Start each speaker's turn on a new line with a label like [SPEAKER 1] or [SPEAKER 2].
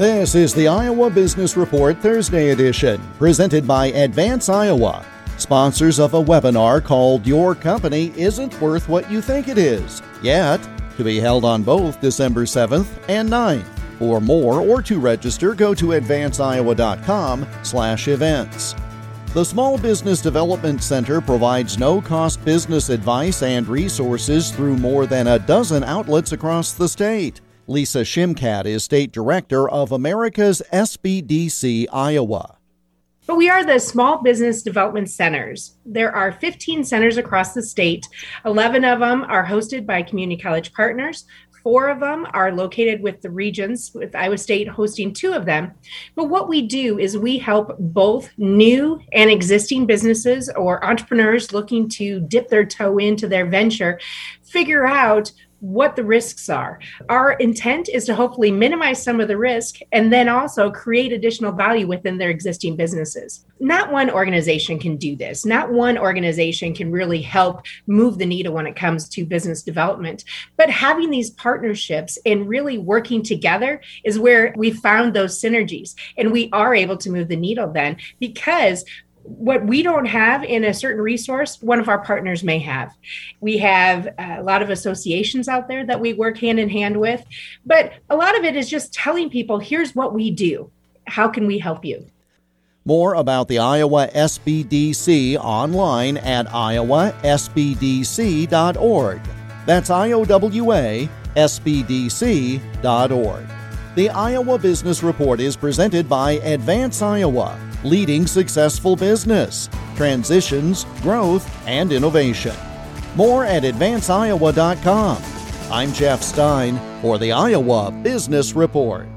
[SPEAKER 1] This is the Iowa Business Report Thursday edition, presented by Advance Iowa, sponsors of a webinar called Your Company Isn't Worth What You Think It Is, yet, to be held on both December 7th and 9th. For more or to register, go to advanceiowa.com slash events. The Small Business Development Center provides no cost business advice and resources through more than a dozen outlets across the state. Lisa Shimkat is State Director of America's SBDC Iowa.
[SPEAKER 2] But we are the small business development centers. There are 15 centers across the state. 11 of them are hosted by community college partners. Four of them are located with the regions, with Iowa State hosting two of them. But what we do is we help both new and existing businesses or entrepreneurs looking to dip their toe into their venture figure out what the risks are. Our intent is to hopefully minimize some of the risk and then also create additional value within their existing businesses. Not one organization can do this. Not one organization can really help move the needle when it comes to business development. But having these partnerships and really working together is where we found those synergies. And we are able to move the needle then because what we don't have in a certain resource, one of our partners may have. We have uh, a lot of associations out there that we work hand in hand with, but a lot of it is just telling people here's what we do. How can we help you?
[SPEAKER 1] More about the Iowa SBDC online at iowasbdc.org. That's IOWA SBDC.org. The Iowa Business Report is presented by Advance Iowa leading successful business, transitions, growth, and innovation. More at advanceiowa.com. I'm Jeff Stein for the Iowa Business Report.